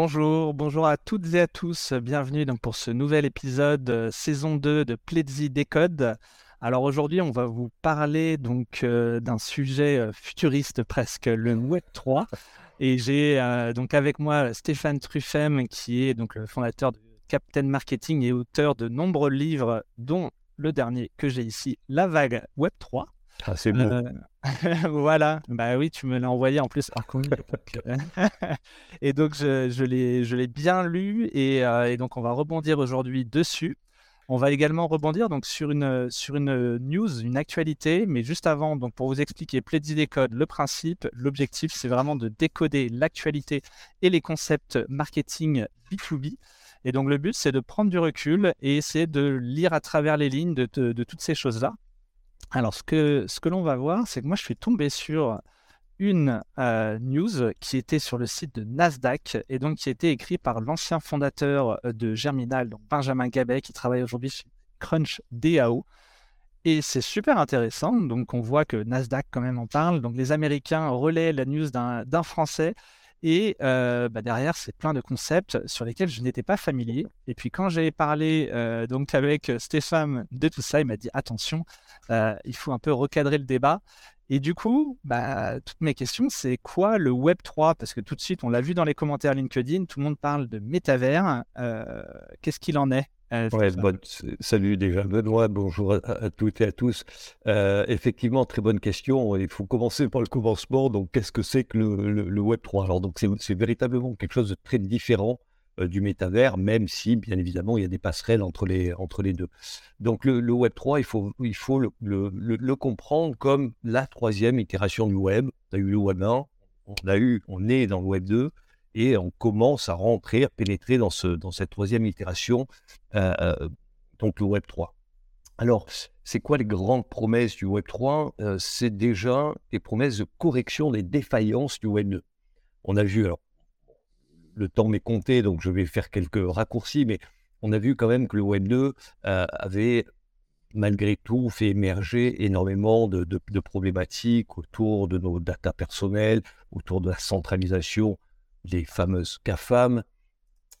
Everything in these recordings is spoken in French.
Bonjour, bonjour à toutes et à tous. Bienvenue donc pour ce nouvel épisode euh, saison 2 de Pledzi Décode. Alors aujourd'hui, on va vous parler donc euh, d'un sujet euh, futuriste presque, le Web 3. Et j'ai donc avec moi Stéphane Truffem qui est donc le fondateur de Captain Marketing et auteur de nombreux livres dont le dernier que j'ai ici, La vague Web 3. Ah, c'est beau. Voilà, bah oui, tu me l'as envoyé en plus et donc, je, je l'ai bien lu et, euh, et, donc, on va rebondir aujourd'hui dessus. On va également rebondir donc, sur, une, sur une news, une actualité, mais juste avant, donc, pour vous expliquer Pledzi Décode, le principe, l'objectif, c'est vraiment de décoder l'actualité et les concepts marketing B2B. Et donc, le but, c'est de prendre du recul et essayer de lire à travers les lignes de, de, de toutes ces choses-là. Alors, ce que, ce que l'on va voir, c'est que moi, je suis tombé sur une euh, news qui était sur le site de Nasdaq et donc qui a été écrite par l'ancien fondateur euh, de Germinal, donc Benjamin Gabet, qui travaille aujourd'hui chez Crunch DAO. Et c'est super intéressant. Donc, on voit que Nasdaq, quand même, en parle. Donc, les Américains relaient la news d'un Français. Et euh, bah, derrière, c'est plein de concepts sur lesquels je n'étais pas familier. Et puis quand j'ai parlé donc avec Stéphane de tout ça, il m'a dit attention, euh, il faut un peu recadrer le débat. Et du coup, bah, toutes mes questions, c'est quoi le Web 3 Parce que tout de suite, on l'a vu dans les commentaires LinkedIn, tout le monde parle de métavers. Euh, qu'est-ce qu'il en est? Euh, salut déjà Benoît, bonjour à, toutes et à tous. effectivement, très bonne question. Il faut commencer par le commencement. Donc, qu'est-ce que c'est que le, Web 3 Alors, donc c'est véritablement quelque chose de très différent euh, du métavers, même si, bien évidemment, il y a des passerelles entre les, entre les deux. Donc le, Web 3, il faut, il faut le, le, comprendre comme la troisième itération du Web. On a eu le Web 1, on, a eu, on est dans le Web 2, et on commence à rentrer, à pénétrer dans, ce, dans cette troisième itération, euh, euh, donc le Web 3. Alors, c'est quoi les grandes promesses du Web 3 C'est déjà des promesses de correction des défaillances du Web 2. On a vu, alors, le temps m'est compté, donc je vais faire quelques raccourcis, mais on a vu quand même que le Web 2 euh, avait malgré tout fait émerger énormément de, problématiques autour de nos datas personnelles, autour de la centralisation des fameuses CAFAM,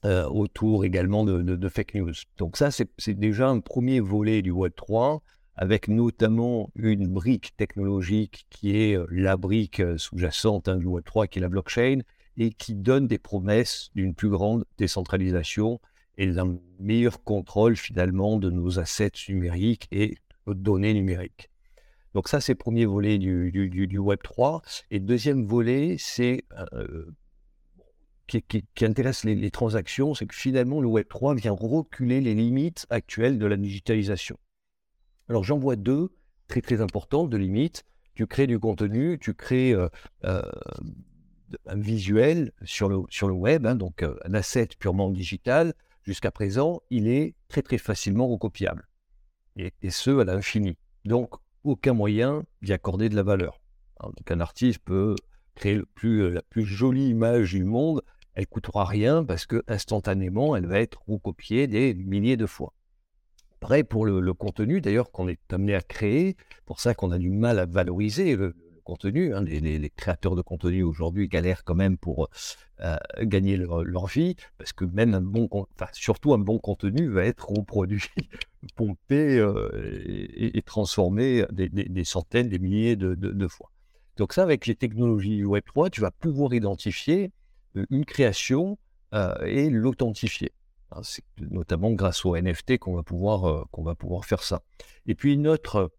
euh, autour également de, fake news. Donc ça, c'est déjà un premier volet du Web 3, avec notamment une brique technologique qui est euh, la brique sous-jacente hein, du Web 3, qui est la blockchain, et qui donne des promesses d'une plus grande décentralisation et d'un meilleur contrôle finalement de nos assets numériques et de données numériques. Donc ça, c'est le premier volet du, du, Web 3. Et le deuxième volet, c'est euh, qui, intéresse les, transactions, c'est que finalement, le Web 3 vient reculer les limites actuelles de la digitalisation. Alors j'en vois deux très très importantes de limites. Tu crées du contenu, tu crées euh, euh, un visuel sur le, sur le web, hein, donc euh, un asset purement digital, jusqu'à présent, il est très très facilement recopiable. Et, ce, à l'infini. Donc, aucun moyen d'y accorder de la valeur. Donc, un artiste peut créer la plus jolie image du monde, elle coûtera rien parce que instantanément, elle va être recopiée des milliers de fois. Pareil pour le, contenu, d'ailleurs, qu'on est amené à créer, pour ça qu'on a du mal à valoriser le, contenu. Hein, les, créateurs de contenu aujourd'hui galèrent quand même pour euh, gagner leur, vie, parce que même un bon, surtout un bon contenu va être reproduit, pompé euh, et, transformé des, centaines, des milliers de, fois. Donc ça, avec les technologies Web3, tu vas pouvoir identifier une création et l'authentifier. Hein, c'est notamment grâce au NFT qu'on va pouvoir qu'on va pouvoir faire ça. Et puis une autre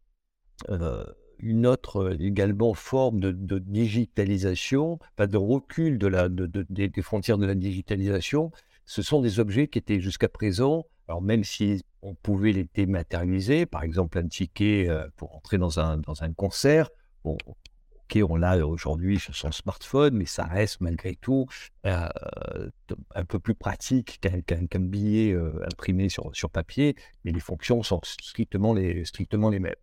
une autre également forme de, digitalisation, pas de recul de la, des frontières de la digitalisation. Ce sont des objets qui étaient jusqu'à présent, alors même si on pouvait les dématérialiser, par exemple un ticket pour entrer dans un, dans un concert, on l'a aujourd'hui sur son smartphone, mais ça reste malgré tout un peu plus pratique qu'un billet imprimé sur, papier, mais les fonctions sont strictement les, mêmes.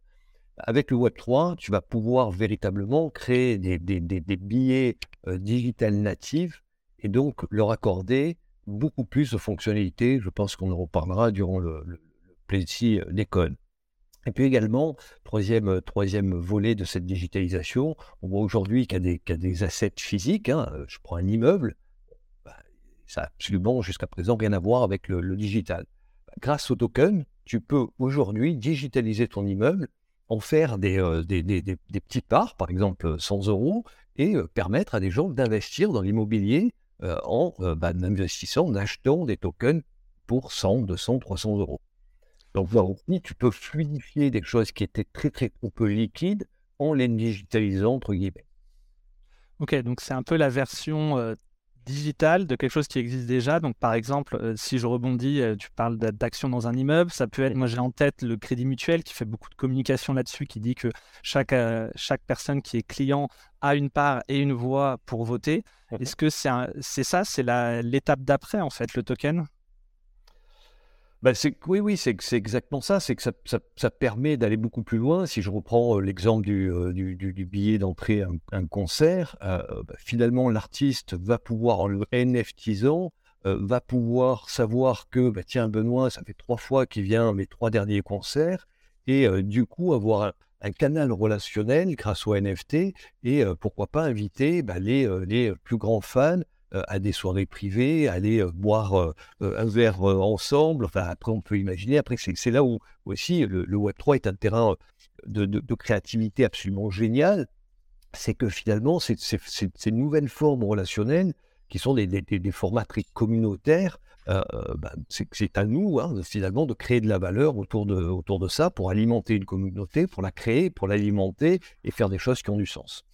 Avec le Web3, tu vas pouvoir véritablement créer des, billets euh, digital natifs et donc leur accorder beaucoup plus de fonctionnalités. Je pense qu'on en reparlera durant le, le, le euh, Et puis également, troisième, troisième volet de cette digitalisation, on voit aujourd'hui qu'il y, a des assets physiques. Hein. Je prends un immeuble, bah, ça n'a absolument jusqu'à présent rien à voir avec le, digital. Grâce au token, tu peux aujourd'hui digitaliser ton immeuble, en faire des, des, des, petites parts, par exemple 100 euros, et permettre à des gens d'investir dans l'immobilier en bah, investissant, en achetant des tokens pour 100, 200, 300 euros. Donc, aussi, tu peux fluidifier des choses qui étaient très, très peu liquides en les digitalisant, entre guillemets. Ok, donc c'est un peu la version digitale de quelque chose qui existe déjà. Donc, par exemple, si je rebondis, tu parles d'action dans un immeuble. Ça peut être, moi j'ai en tête le Crédit Mutuel qui fait beaucoup de communication là-dessus, qui dit que chaque, chaque personne qui est client a une part et une voix pour voter. Mmh Est-ce que c'est ça, c'est l'étape d'après, en fait, le token? Bah, oui, oui, c'est exactement ça. C'est que ça, ça, permet d'aller beaucoup plus loin. Si je reprends l'exemple du, du, du, billet d'entrée à un, concert, bah, finalement, l'artiste va pouvoir, en le NFTisant, va pouvoir savoir que, bah, tiens, Benoît, ça fait trois fois qu'il vient à mes trois derniers concerts, et du coup, avoir un, canal relationnel grâce au NFT, et pourquoi pas inviter les, les plus grands fans euh, à des soirées privées, aller euh, boire euh, un verre ensemble. Enfin, après, on peut imaginer. Après, c'est là où aussi le, Web3 est un terrain de, créativité absolument génial. C'est que finalement, ces nouvelles formes relationnelles qui sont des, formats très communautaires, bah, c'est à nous, hein, finalement, de créer de la valeur autour de ça pour alimenter une communauté, pour la créer, pour l'alimenter et faire des choses qui ont du sens.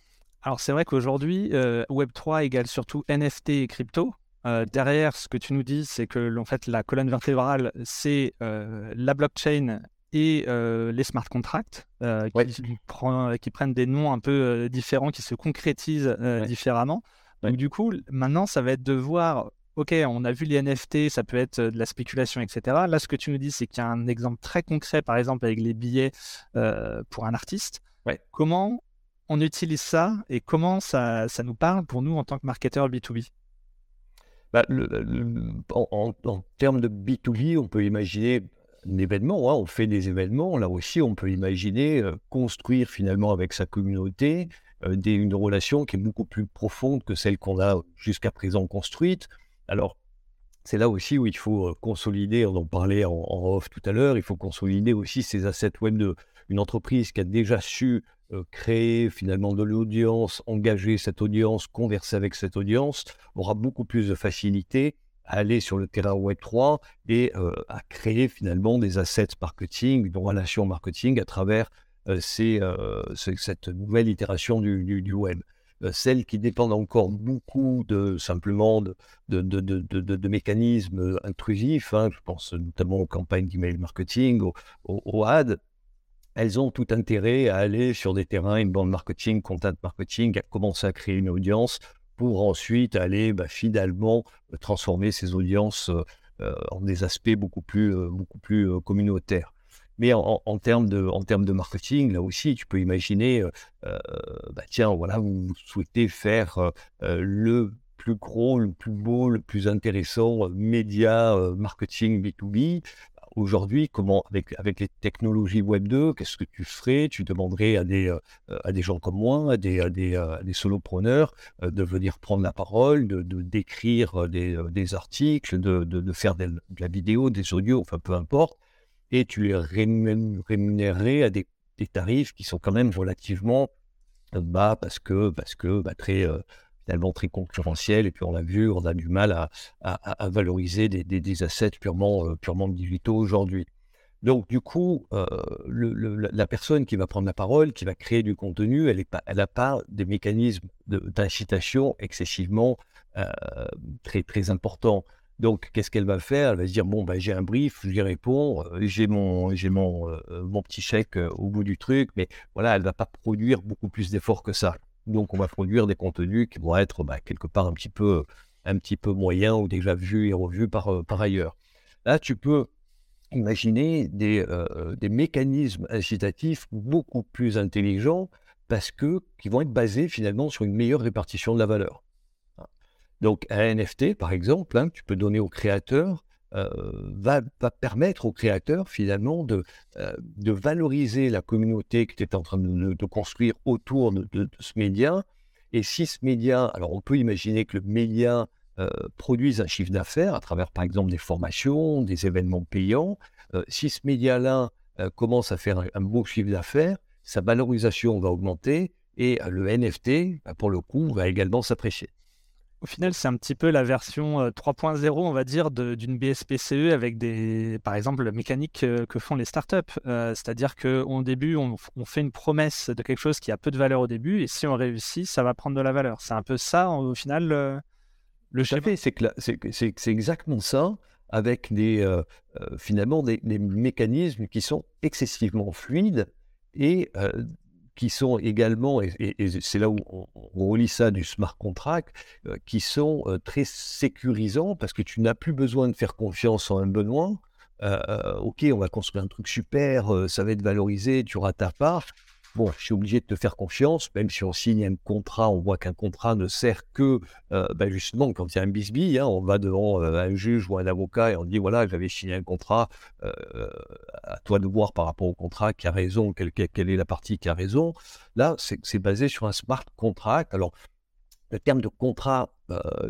Alors c'est vrai qu'aujourd'hui, euh, Web3 égale surtout NFT et crypto. Euh, derrière, ce que tu nous dis, c'est que en fait, la colonne vertébrale, c'est euh, la blockchain et les smart contracts qui, prennent des noms un peu différents, qui se concrétisent différemment. Donc du coup, maintenant, ça va être de voir, OK, on a vu les NFT, ça peut être de la spéculation, etc. Là, ce que tu nous dis, c'est qu'il y a un exemple très concret, par exemple, avec les billets pour un artiste. Comment on utilise ça et comment ça, nous parle pour nous en tant que marketeur B2B bah, en, termes de B2B, on peut imaginer un événement, hein, on fait des événements, là aussi on peut imaginer euh, construire finalement avec sa communauté euh, une relation qui est beaucoup plus profonde que celle qu'on a jusqu'à présent construite. Alors c'est là aussi où il faut euh, consolider, on en parlait en, off tout à l'heure, il faut consolider aussi ces assets web de une entreprise qui a déjà su créer finalement de l'audience, engager cette audience, converser avec cette audience, aura beaucoup plus de facilité à aller sur le terrain Web3 et euh, à créer finalement des assets marketing, des relations marketing à travers euh, cette nouvelle itération du, web. celles qui dépendent encore beaucoup de simplement de, de, mécanismes intrusifs, hein, je pense notamment aux campagnes d'email marketing, aux, aux ads, elles ont tout intérêt à aller sur des terrains, bande marketing, content marketing, à commencer à créer une audience pour ensuite aller bah, finalement euh, transformer ces audiences euh, euh, en des aspects beaucoup plus, beaucoup plus communautaires. Mais en, termes de, en termes de marketing, là aussi, tu peux imaginer, bah, tiens, voilà, vous souhaitez faire le plus gros, le plus beau, le plus intéressant média marketing B2B aujourd'hui, comment, avec, les technologies Web 2, qu'est-ce que tu ferais? Tu demanderais à des, euh, à des gens comme moi, à des, des, euh, des solopreneurs, euh, de venir prendre la parole, de, d'écrire des, des, articles, de, de, faire de, la vidéo, des audios, enfin peu importe, et tu les rémunérerais à des, des tarifs qui sont quand même relativement bas parce que, parce que bah, très finalement très concurrentiel. Et puis on l'a vu, on a du mal à, valoriser des, assets purement, euh, purement digitaux aujourd'hui. Donc du coup, euh, la personne qui va prendre la parole, qui va créer du contenu, elle n'a pas des mécanismes d'incitation excessivement euh, très, très importants. Donc, qu'est-ce qu'elle va faire? Elle va se dire bon, ben, j'ai un brief, je lui réponds, j'ai mon, mon, mon petit chèque au bout du truc, mais voilà, elle va pas produire beaucoup plus d'efforts que ça. Donc, on va produire des contenus qui vont être bah, quelque part un petit peu, un petit peu moyens ou déjà vus et revus par, euh, ailleurs. Là, tu peux imaginer des, euh, des mécanismes incitatifs beaucoup plus intelligents parce que qui vont être basés finalement sur une meilleure répartition de la valeur. Donc, un NFT, par exemple, hein, tu peux donner au créateur va, permettre aux créateurs finalement de, de valoriser la communauté que tu es en train de, construire autour de, ce média. Et si ce média, alors on peut imaginer que le média produise un chiffre d'affaires à travers par exemple des formations, des événements payants, si ce média-là commence à faire un, un beau chiffre d'affaires, sa valorisation va augmenter et le NFT, bah, pour le coup, va également s'apprécier. Au final, c'est un petit peu la version 3.0, on va dire, d'une BSPCE avec des, par exemple, la mécanique que font les startups. C'est-à-dire qu'au début, on, fait une promesse de quelque chose qui a peu de valeur au début, et si on réussit, ça va prendre de la valeur. C'est un peu ça, au final, le schéma. C'est exactement ça, avec des, finalement des, des, mécanismes qui sont excessivement fluides et qui sont également, et, c'est là où on, relie ça du smart contract, euh, qui sont euh, très sécurisants parce que tu n'as plus besoin de faire confiance en un besoin. Euh, ok, on va construire un truc super, ça va être valorisé, tu auras ta part bon, je suis obligé de te faire confiance, même si on signe un contrat, on voit qu'un contrat ne sert que, euh, ben, justement, quand il y a un bisbille, hein, on va devant euh, un juge ou un avocat et on dit, voilà, j'avais signé un contrat, euh, à toi de voir par rapport au contrat qui a raison, quelle, est la partie qui a raison. Là, c'est basé sur un smart contract. Alors, le terme de contrat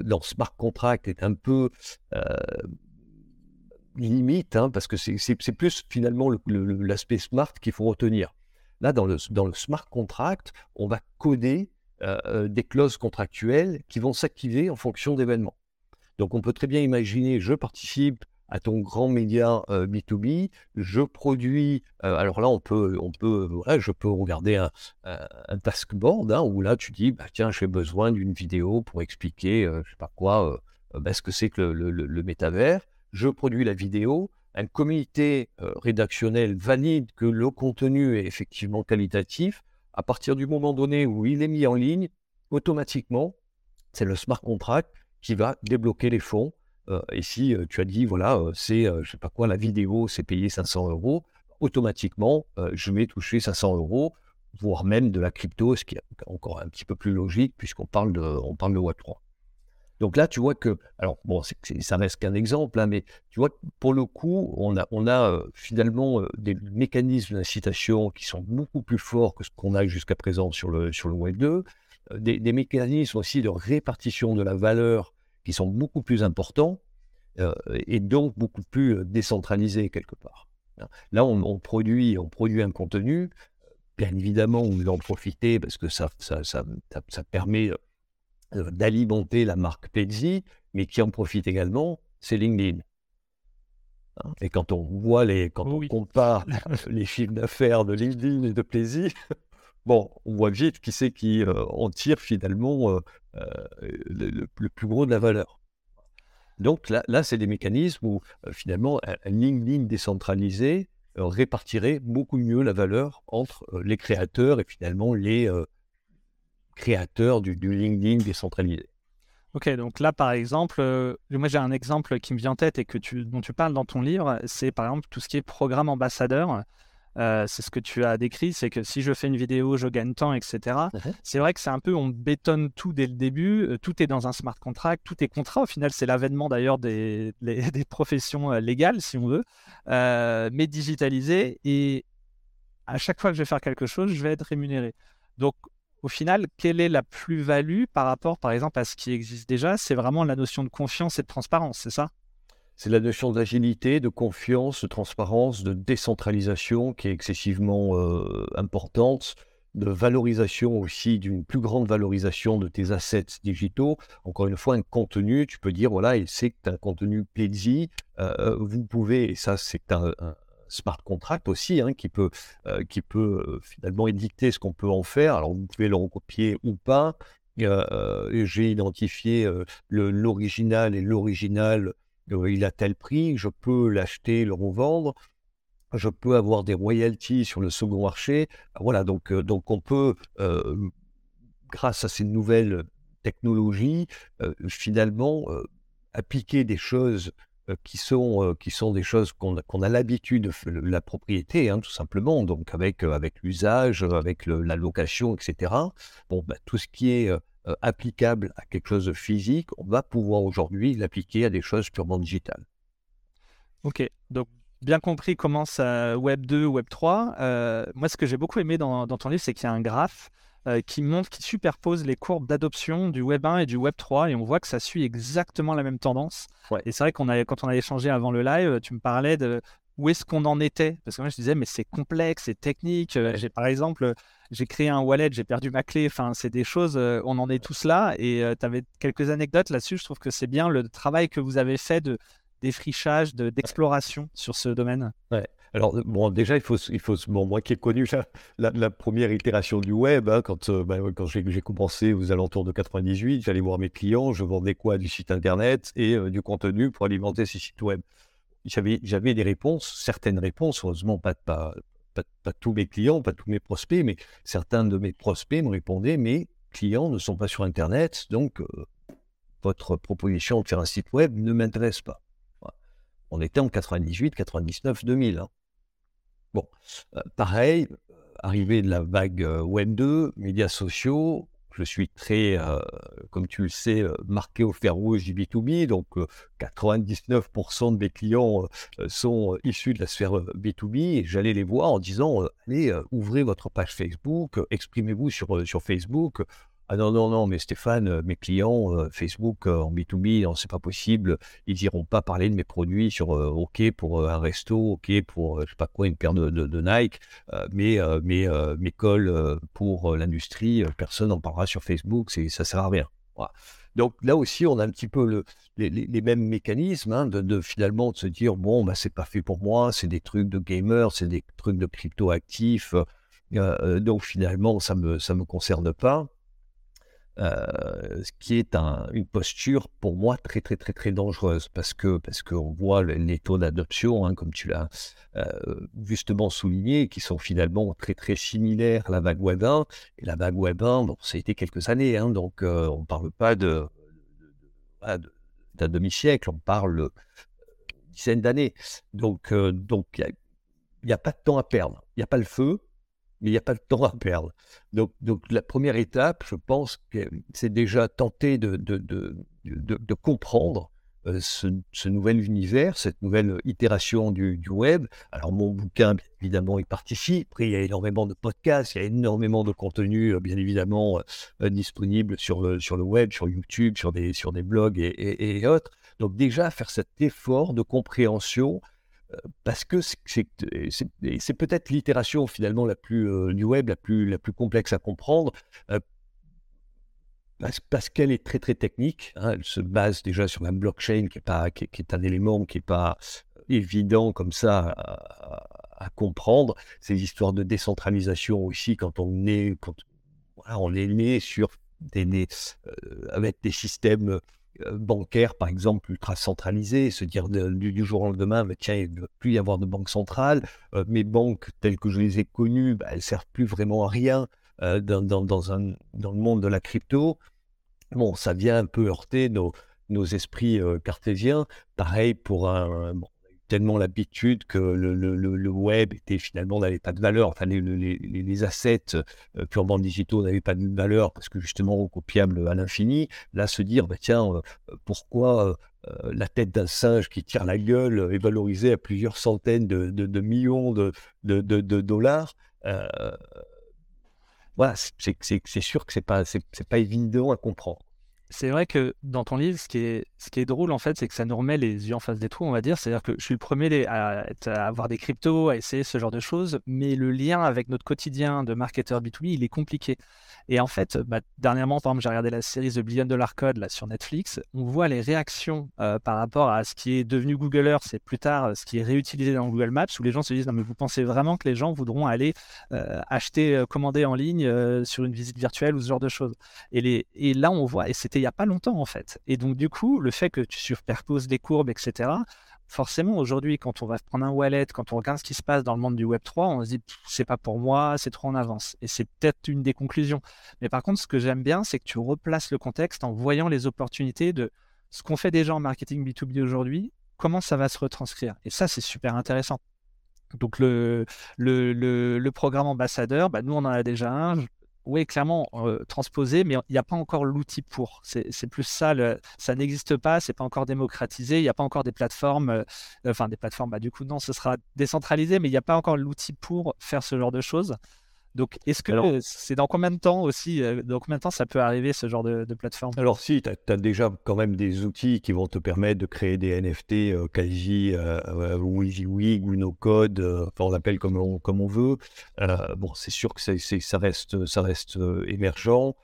dans smart contract est un peu limite, hein, parce que c'est plus finalement l'aspect smart qu'il faut retenir. Là, dans le, dans le smart contract, on va coder euh, euh, des clauses contractuelles qui vont s'activer en fonction d'événements. Donc, on peut très bien imaginer, je participe à ton grand média B2B, euh, je produis, alors là, on peut, on peut, je peux regarder un, un, taskboard hein, où là, tu dis, bah, tiens, j'ai besoin d'une vidéo pour expliquer, je sais pas quoi, bah, ce que c'est que le, le, le métavers. Je produis la vidéo, un comité rédactionnel valide que le contenu est effectivement qualitatif, à partir du moment donné où il est mis en ligne, automatiquement, c'est le smart contract qui va débloquer les fonds. et si tu as dit, voilà, c'est, je sais pas quoi, la vidéo, c'est payé 500 euros, automatiquement, je vais toucher 500 euros, voire même de la crypto, ce qui est encore un petit peu plus logique puisqu'on parle de, on parle de Web3. Donc là, tu vois que, alors bon, ça reste qu'un exemple, hein, mais tu vois, pour le coup, on a, on a euh, finalement euh, des mécanismes d'incitation qui sont beaucoup plus forts que ce qu'on a jusqu'à présent sur le, sur le Web 2, euh, des, mécanismes aussi de répartition de la valeur qui sont beaucoup plus importants et donc beaucoup plus décentralisés quelque part. Hein. Là, on, produit, on produit un contenu, bien évidemment, on veut en profiter parce que ça, ça, ça, ça permet d'alimenter la marque Pepsi, mais qui en profite également, c'est LinkedIn. Hein, et quand on voit les, quand on compare les chiffres d'affaires de LinkedIn et de Plaisir, bon, on voit vite qui c'est qui euh, en tire finalement euh, le, plus gros de la valeur. Donc là, là c'est des mécanismes où finalement un, LinkedIn décentralisé répartirait beaucoup mieux la valeur entre les créateurs et finalement les, créateur du, LinkedIn décentralisé. Ok, donc là, par exemple, euh, moi j'ai un exemple qui me vient en tête et que tu, dont tu parles dans ton livre, c'est par exemple tout ce qui est programme ambassadeur. Euh, c'est ce que tu as décrit, c'est que si je fais une vidéo, je gagne temps, etc. Uh-huh. C'est vrai que c'est un peu, on bétonne tout dès le début, euh, tout est dans un smart contract, tout est contrat. Au final, c'est l'avènement d'ailleurs des, des, professions légales, si on veut, mais digitalisé. Et à chaque fois que je vais faire quelque chose, je vais être rémunéré. Donc, au final, quelle est la plus-value par rapport, par exemple, à ce qui existe déjà? C'est vraiment la notion de confiance et de transparence, c'est ça? C'est la notion d'agilité, de confiance, de transparence, de décentralisation qui est excessivement euh, importante, de valorisation aussi, d'une plus grande valorisation de tes assets digitaux. Encore une fois, un contenu, tu peux dire, voilà, c'est que tu as un contenu Pledzi, euh, vous pouvez, et ça c'est un, smart contract aussi, hein, qui peut, euh, qui peut euh, finalement édicter ce qu'on peut en faire. Alors, vous pouvez le recopier ou pas. Euh, j'ai identifié l'original et l'original, il a tel prix, je peux l'acheter, le revendre. Je peux avoir des royalties sur le second marché. Voilà, donc, donc on peut, grâce à ces nouvelles technologies, finalement, appliquer des choses qui sont, qui sont des choses qu'on a l'habitude, la propriété, hein, tout simplement, donc avec, avec l'usage, avec la location, etc. Bon, bah, tout ce qui est applicable à quelque chose de physique, on va pouvoir aujourd'hui l'appliquer à des choses purement digitales. Ok, donc bien compris comment ça Web 2, Web 3. Euh, moi, ce que j'ai beaucoup aimé dans, ton livre, c'est qu'il y a un graphe euh, qui montre, qui superpose les courbes d'adoption du Web 1 et du Web 3, et on voit que ça suit exactement la même tendance. Et c'est vrai qu'on a, quand on a échangé avant le live, tu me parlais de où est-ce qu'on en était Parce que moi, je disais, mais c'est complexe, c'est technique. Euh, j'ai par exemple, j'ai créé un wallet, j'ai perdu ma clé. Enfin, c'est des choses, on en est tous là. Et tu avais quelques anecdotes là-dessus. Je trouve que c'est bien le travail que vous avez fait de défrichage, d'exploration sur ce domaine Ouais. Alors, bon, déjà, il faut, il faut moi qui ai connu la, la, première itération du web, hein, quand, euh, bah, quand j'ai commencé aux alentours de 98, j'allais voir mes clients, je vendais quoi? Du site internet et euh, du contenu pour alimenter ces sites web. J'avais des réponses, certaines réponses, heureusement pas, pas, pas, pas, tous mes clients, pas tous mes prospects, mais certains de mes prospects me répondaient Mes clients ne sont pas sur internet, donc euh, votre proposition de faire un site web ne m'intéresse pas. On était en 98, 99, 2000. Bon, euh, pareil, euh, arrivé de la vague euh, Web 2, médias sociaux, je suis très, comme tu le sais, marqué au fer rouge du B2B. Donc, 99% de mes clients sont issus de la sphère B2B. Et j'allais les voir en disant, allez, ouvrez votre page Facebook, exprimez-vous sur Facebook, ah non, non, non, mais Stéphane, euh, mes clients, euh, Facebook euh, en B2B, non, c'est pas possible. Ils n'iront pas parler de mes produits sur OK pour un resto, OK pour, je sais pas quoi, une paire de, Nike, mais mes, mes cols pour l'industrie, personne n'en parlera sur Facebook, c'est, ça sert à rien. Donc là aussi, on a un petit peu le, les, mêmes mécanismes hein, de, de, finalement de se dire bon, bah, c'est pas fait pour moi, c'est des trucs de gamers, c'est des trucs de crypto actifs, donc finalement ça me ça me concerne pas. Euh, ce qui est une posture pour moi très très très très dangereuse. Parce que parce qu'on voit les taux d'adoption, hein, comme tu l'as euh, justement souligné, qui sont finalement très très similaires. À la vague Web 1 et la vague Web 1, bon, ça a été quelques années, hein, donc euh, on parle pas de, d'un demi-siècle, on parle dizaine d'années, donc donc il n'y a, a, pas de temps à perdre, il n'y a pas le feu, il n'y a pas de temps à perdre. Donc, donc la première étape, je pense c'est déjà tenter de, de, de, comprendre euh, ce, nouvel univers, cette nouvelle itération du, web. Alors mon bouquin, bien évidemment, il participe. Après, il y a énormément de podcasts, il y a énormément de contenu, euh, bien évidemment, euh, disponible sur le, sur le web, sur YouTube, sur des, sur des blogs et autres. Donc déjà, faire cet effort de compréhension parce que c'est peut-être l'itération finalement la plus euh, du web, la plus, la plus complexe à comprendre, euh, parce, qu'elle est très très technique. Hein. elle se base déjà sur la blockchain qui est, pas, qui, est un élément qui n'est pas évident comme ça à, comprendre. Ces histoires de décentralisation aussi, quand on est, quand, on est né sur des, euh, avec des systèmes bancaire, par exemple, ultra centralisé, se dire du, jour au lendemain, mais tiens, il ne va plus y avoir de banque centrale. Euh, mes banques, telles que je les ai connues, bah, elles ne servent plus vraiment à rien euh, dans, dans, un, dans le monde de la crypto. Bon, ça vient un peu heurter nos, nos esprits cartésiens. Pareil pour un, tellement l'habitude que le, le, le, web était finalement n'avait pas de valeur. Enfin, les, les, les assets euh, purement digitaux n'avaient pas de valeur parce que justement copiables à l'infini. Là, se dire, bah, tiens, euh, euh, pourquoi la tête d'un singe qui tire la gueule est valorisée à plusieurs centaines de, de, millions de, de, dollars Voilà, c'est sûr que c'est pas, pas évident à comprendre c'est vrai que dans ton livre, ce qui est, drôle, en fait, c'est que ça nous remet les yeux en face des trous, on va dire. C'est-à-dire que je suis le premier à, avoir des cryptos, à essayer ce genre de choses, mais le lien avec notre quotidien de marketeur B2B, il est compliqué. Et en fait, bah, dernièrement, par exemple, j'ai regardé la série The Billion Dollar Code là, sur Netflix. On voit les réactions euh, par rapport à ce qui est devenu Google Earth, c'est plus tard euh, ce qui est réutilisé dans Google Maps, où les gens se disent Non, mais vous pensez vraiment que les gens voudront aller euh, acheter, commander en ligne sur une visite virtuelle ou ce genre de choses? Et là, on voit, et c'était il n'y a pas longtemps en fait. Et donc, du coup, le fait que tu superposes les courbes, etc., forcément, aujourd'hui, quand on va prendre un wallet, quand on regarde ce qui se passe dans le monde du Web 3, on se dit, c'est pas pour moi, c'est trop en avance. Et c'est peut-être une des conclusions. Mais par contre, ce que j'aime bien, c'est que tu replaces le contexte en voyant les opportunités de ce qu'on fait déjà en marketing B2B aujourd'hui, comment ça va se retranscrire. Et ça, c'est super intéressant. Donc, le, le, le, programme ambassadeur, bah, nous, on en a déjà un oui, clairement transposé, mais il n'y a pas encore l'outil pour. C'est plus ça, ça n'existe pas, c'est pas encore démocratisé, il n'y a pas encore des plateformes, enfin des plateformes, bah, du coup non, ce sera décentralisé, mais il n'y a pas encore l'outil pour faire ce genre de choses. Donc, est-ce que c'est dans combien de temps aussi euh, Dans combien de temps ça peut arriver ce genre de, plateforme? Alors, si, tu as, déjà quand même des outils qui vont te permettre de créer des NFT euh, quasi euh, WYSIWYG ou no code, enfin, on l'appelle comme on, comme on veut. bon, c'est sûr que ça reste, ça reste émergent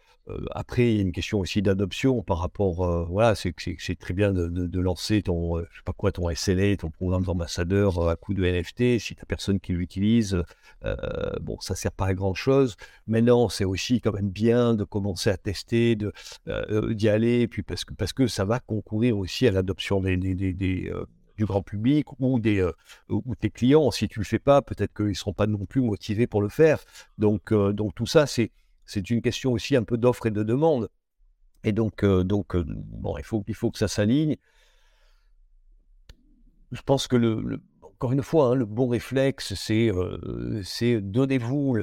après, il y a une question aussi d'adoption par rapport. voilà, c'est très bien de, lancer ton, je sais pas quoi, ton SLA, ton programme d'ambassadeur à coup de NFT. Si tu personne qui l'utilise, bon, ça sert pas à grand chose. Maintenant, c'est aussi quand même bien de commencer à tester, d'y aller, puis parce que parce que ça va concourir aussi à l'adoption du grand public ou, des, ou tes clients. Si tu le fais pas, peut-être qu'ils ne seront pas non plus motivés pour le faire. Donc, donc tout ça, c'est c'est une question aussi un peu d'offre et de demande. Et donc, euh, donc euh, bon, il faut, faut que ça s'aligne. Je pense que, le, encore une fois, hein, le bon réflexe, c'est euh, donnez-vous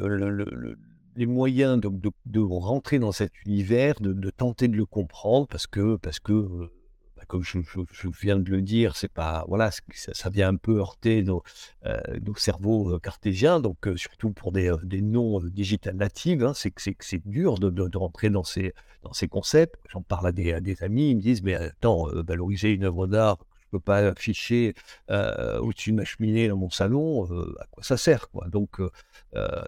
les moyens de, de, rentrer dans cet univers, de, de, tenter de le comprendre, parce que, parce que comme je, viens de le dire, c'est pas voilà, ça, vient un peu heurter nos, euh, cerveaux euh, cartésiens, donc euh, surtout pour des, des noms digital natives, hein, c'est c'est dur de, rentrer dans ces concepts. J'en parle à des, des, amis, ils me disent mais attends, valoriser une œuvre d'art, je peux pas afficher au-dessus de ma cheminée dans mon salon, à quoi ça sert quoi? Donc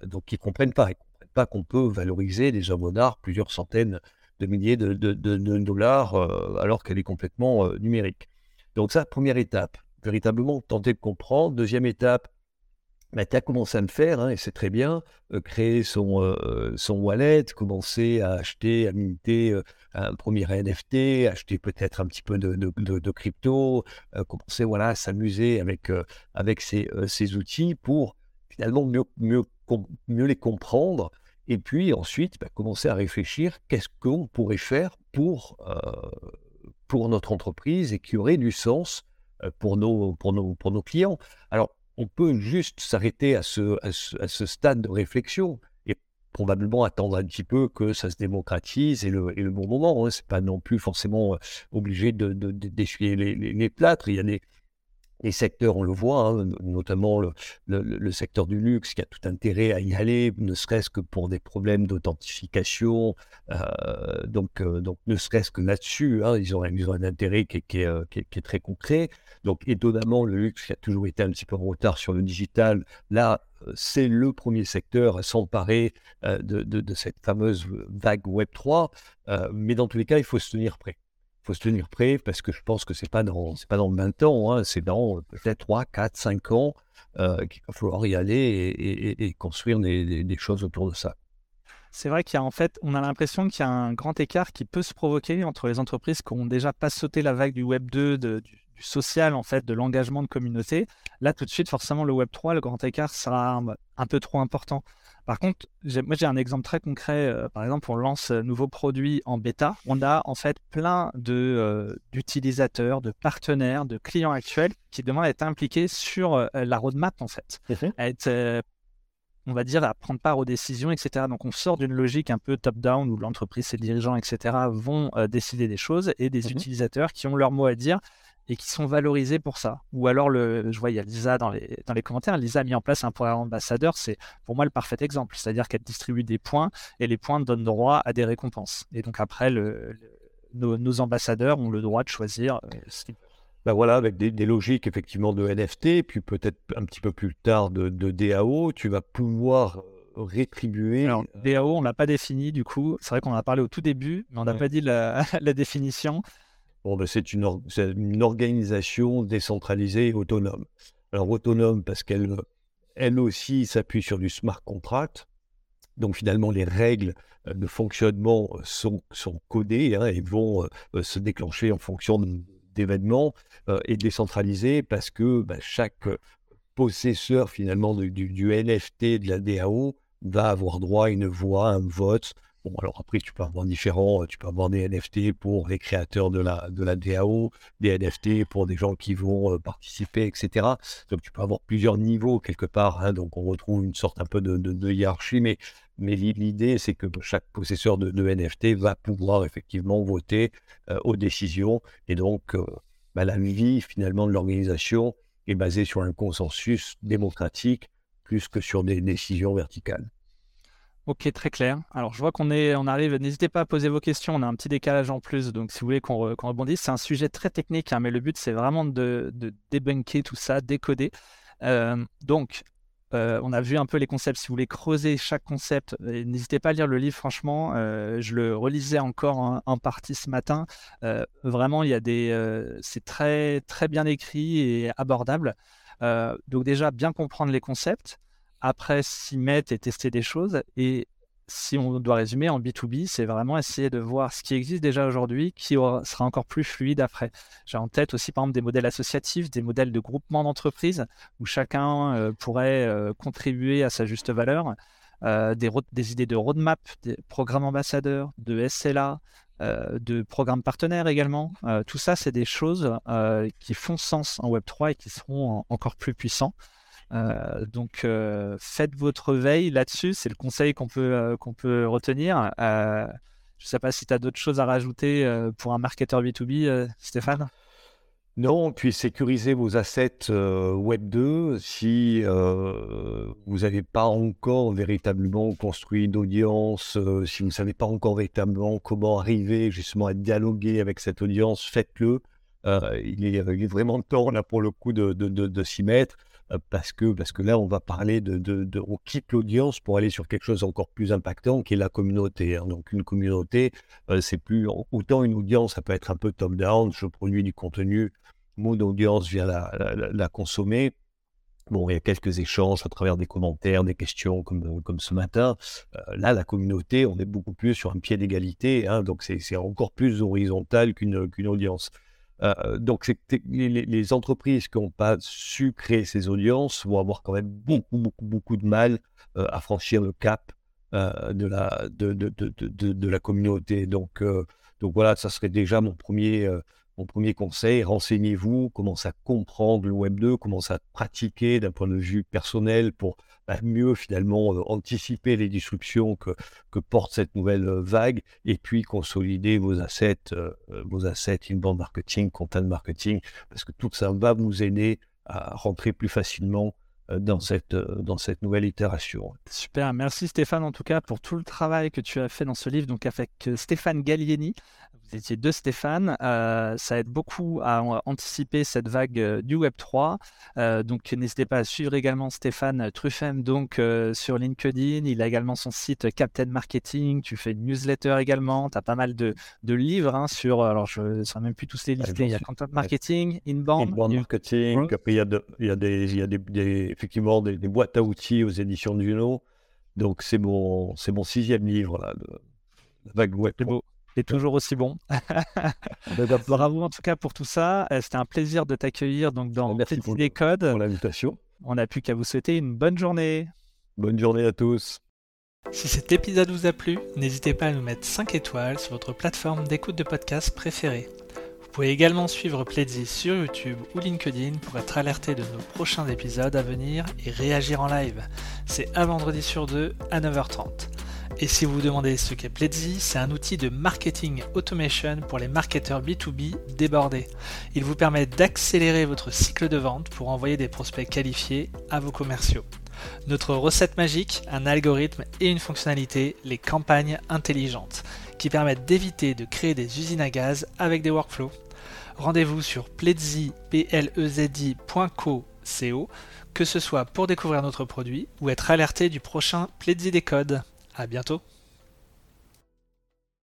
donc ils comprennent pas, ils comprennent pas qu'on peut valoriser des œuvres d'art plusieurs centaines de milliers de, dollars euh, alors qu'elle est complètement euh, numérique. Donc ça, première étape, véritablement tenter de comprendre. Deuxième étape, bah, tu as commencé à le faire, hein, et c'est très bien, euh, créer son, son wallet, commencer à acheter, à minter un premier NFT, acheter peut-être un petit peu de, crypto, commencer voilà, à s'amuser avec, avec ces, ces, outils pour finalement mieux, mieux, mieux les comprendre et puis ensuite, bah, commencer à réfléchir qu'est-ce qu'on pourrait faire pour, euh, pour notre entreprise et qui aurait du sens euh, pour nos, pour nos, pour nos clients. Alors, on peut juste s'arrêter à ce, à, ce, stade de réflexion et probablement attendre un petit peu que ça se démocratise et le, bon moment. Hein. Ce n'est pas non plus forcément euh, obligé de, d'essuyer les, les, plâtres. Il y a des, les secteurs, on le voit, hein, notamment le, secteur du luxe qui a tout intérêt à y aller, ne serait-ce que pour des problèmes d'authentification. Euh, donc, euh, donc, ne serait-ce que là-dessus, hein, ils, ont, ils, ont, un intérêt qui, euh, qui, est, très concret. Donc, étonnamment, le luxe qui a toujours été un petit peu en retard sur le digital, là, c'est le premier secteur à s'emparer de, de, cette fameuse vague Web 3. mais dans tous les cas, il faut se tenir prêt faut se tenir prêt parce que je pense que c'est pas dans c'est pas dans 20 ans, hein, c'est dans peut-être 3, 4, 5 ans euh, qu'il va falloir y aller et, construire des, choses autour de ça. C'est vrai qu'il y a en fait, on a l'impression qu'il y a un grand écart qui peut se provoquer entre les entreprises qui ont déjà pas sauté la vague du Web 2, du, social en fait, de l'engagement de communauté. Là, tout de suite, forcément, le Web 3, le grand écart sera un peu trop important. Par contre, moi j'ai un exemple très concret. Euh, par exemple, on lance un nouveau produit en bêta. On a en fait plein de euh, d'utilisateurs, de partenaires, de clients actuels qui demandent à être impliqués sur euh, la roadmap en fait, mmh à être on va dire, à prendre part aux décisions, etc. Donc on sort d'une logique un peu top-down où l'entreprise, ses dirigeants, etc. vont décider des choses et des mmh utilisateurs qui ont leur mot à dire et qui sont valorisés pour ça. Ou alors, le, je vois, il y a Lisa dans les, dans les commentaires. Lisa a mis en place un programme ambassadeur. C'est pour moi le parfait exemple. C'est-à-dire qu'elle distribue des points et les points donnent droit à des récompenses. Et donc après, le, nos, ambassadeurs ont le droit de choisir euh, ce qu'ils ben voilà, avec des, logiques effectivement de NFT, puis peut-être un petit peu plus tard de, DAO, tu vas pouvoir euh, rétribuer. Alors, euh, DAO, on ne l'a pas défini du coup. C'est vrai qu'on en a parlé au tout début, mais on n'a pas dit la, la définition. Ben, c'est une, organisation décentralisée autonome. Alors autonome parce qu'elle elle aussi s'appuie sur du smart contract. Donc finalement, les règles euh, de fonctionnement sont, sont codées hein, et vont euh, se déclencher en fonction d'événements euh, et décentralisées parce que bah, chaque possesseur finalement du, du, NFT, de la DAO, va avoir droit à une voix, un vote, Alors après, tu peux avoir différents, tu peux avoir des NFT pour les créateurs de la, de la DAO, des NFT pour des gens qui vont participer, etc. Donc, tu peux avoir plusieurs niveaux quelque part. Hein. donc, on retrouve une sorte un peu de, hiérarchie, mais, mais l'idée, c'est que chaque possesseur de, NFT va pouvoir effectivement voter aux décisions. Et donc, bah, la vie finalement de l'organisation est basée sur un consensus démocratique plus que sur des décisions verticales. Ok, très clair. Alors, je vois qu'on est, on arrive. N'hésitez pas à poser vos questions. On a un petit décalage en plus, donc si vous voulez qu'on, rebondisse, c'est un sujet très technique, hein, mais le but c'est vraiment de, de débunker tout ça, décoder. Euh, donc, euh, on a vu un peu les concepts. Si vous voulez creuser chaque concept, euh, n'hésitez pas à lire le livre. Franchement, je le relisais encore en, partie ce matin. vraiment, il y a des, c'est très très bien écrit et abordable. donc déjà, bien comprendre les concepts après s'y mettre et tester des choses. Et si on doit résumer en B2B, c'est vraiment essayer de voir ce qui existe déjà aujourd'hui, qui sera encore plus fluide après. J'ai en tête aussi par exemple des modèles associatifs, des modèles de groupement d'entreprises où chacun euh, pourrait euh, contribuer à sa juste valeur, euh, des, idées de roadmap, des programmes ambassadeurs, de SLA, de programmes partenaires également. tout ça, c'est des choses qui font sens en Web3 et qui seront encore plus puissants. Euh, donc euh, faites votre veille là-dessus, c'est le conseil qu'on peut, euh, qu'on peut retenir. je ne sais pas si tu as d'autres choses à rajouter pour un marketeur B2B, Stéphane? Non, puis sécuriser vos assets Web 2 si vous n'avez pas encore véritablement construit d'audience, si vous ne savez pas encore véritablement comment arriver justement à dialoguer avec cette audience, faites-le. il, est, vraiment temps là pour le coup de, de s'y mettre parce que, parce que là, on va parler de, de, on quitte l'audience pour aller sur quelque chose encore plus impactant qui est la communauté. Hein. Donc, une communauté, c'est plus autant une audience, ça peut être un peu top-down, je produis du contenu, mon audience vient la, la, consommer. Bon, il y a quelques échanges à travers des commentaires, des questions comme, comme ce matin. là, la communauté, on est beaucoup plus sur un pied d'égalité, hein, donc c'est encore plus horizontal qu'une audience. Euh, donc, les, entreprises qui n'ont pas su créer ces audiences vont avoir quand même beaucoup, beaucoup, beaucoup de mal euh, à franchir le cap euh, de, la, de, la communauté. Donc, donc voilà, ça serait déjà mon premier, mon premier conseil, renseignez-vous, commencez à comprendre le Web 2, commencez à pratiquer d'un point de vue personnel pour bah, mieux finalement euh, anticiper les disruptions que, que porte cette nouvelle euh, vague et puis consolider vos assets, euh, vos assets inbound marketing, content marketing, parce que tout ça va vous aider à rentrer plus facilement dans cette, dans cette nouvelle itération. Super, merci Stéphane en tout cas pour tout le travail que tu as fait dans ce livre, donc avec Stéphane Gallieni, vous étiez deux Stéphane. Euh, ça aide beaucoup à anticiper cette vague euh, du Web 3. Euh, donc n'hésitez pas à suivre également Stéphane Truffem donc sur LinkedIn. Il a également son site Captain Marketing. Tu fais une newsletter également. Tu as pas mal de, de livres hein, sur. Alors je ne saurais même plus tous les lister. Il y a Content Marketing, Inbound. Inbound Marketing. Après il y a, il y a, des, il y a des, effectivement des, boîtes à outils aux éditions Juno. Donc c'est mon, c'est mon sixième livre là, de la vague Web 3 toujours aussi bon. Bravo en tout cas pour tout ça. Euh, c'était un plaisir de t'accueillir donc dans Merci pour, des codes. pour l'invitation. On n'a plus qu'à vous souhaiter une bonne journée. Bonne journée à tous. Si cet épisode vous a plu, n'hésitez pas à nous mettre 5 étoiles sur votre plateforme d'écoute de podcast préférée. Vous pouvez également suivre Pledzi sur YouTube ou LinkedIn pour être alerté de nos prochains épisodes à venir et réagir en live. C'est un vendredi sur deux à 9h30. Et si vous vous demandez ce qu'est Pledzi, c'est un outil de marketing automation pour les marketeurs B2B débordés. Il vous permet d'accélérer votre cycle de vente pour envoyer des prospects qualifiés à vos commerciaux. Notre recette magique, un algorithme et une fonctionnalité, les campagnes intelligentes, qui permettent d'éviter de créer des usines à gaz avec des workflows. Rendez-vous sur pledzi.co, que ce soit pour découvrir notre produit ou être alerté du prochain Pledzi des codes. À bientôt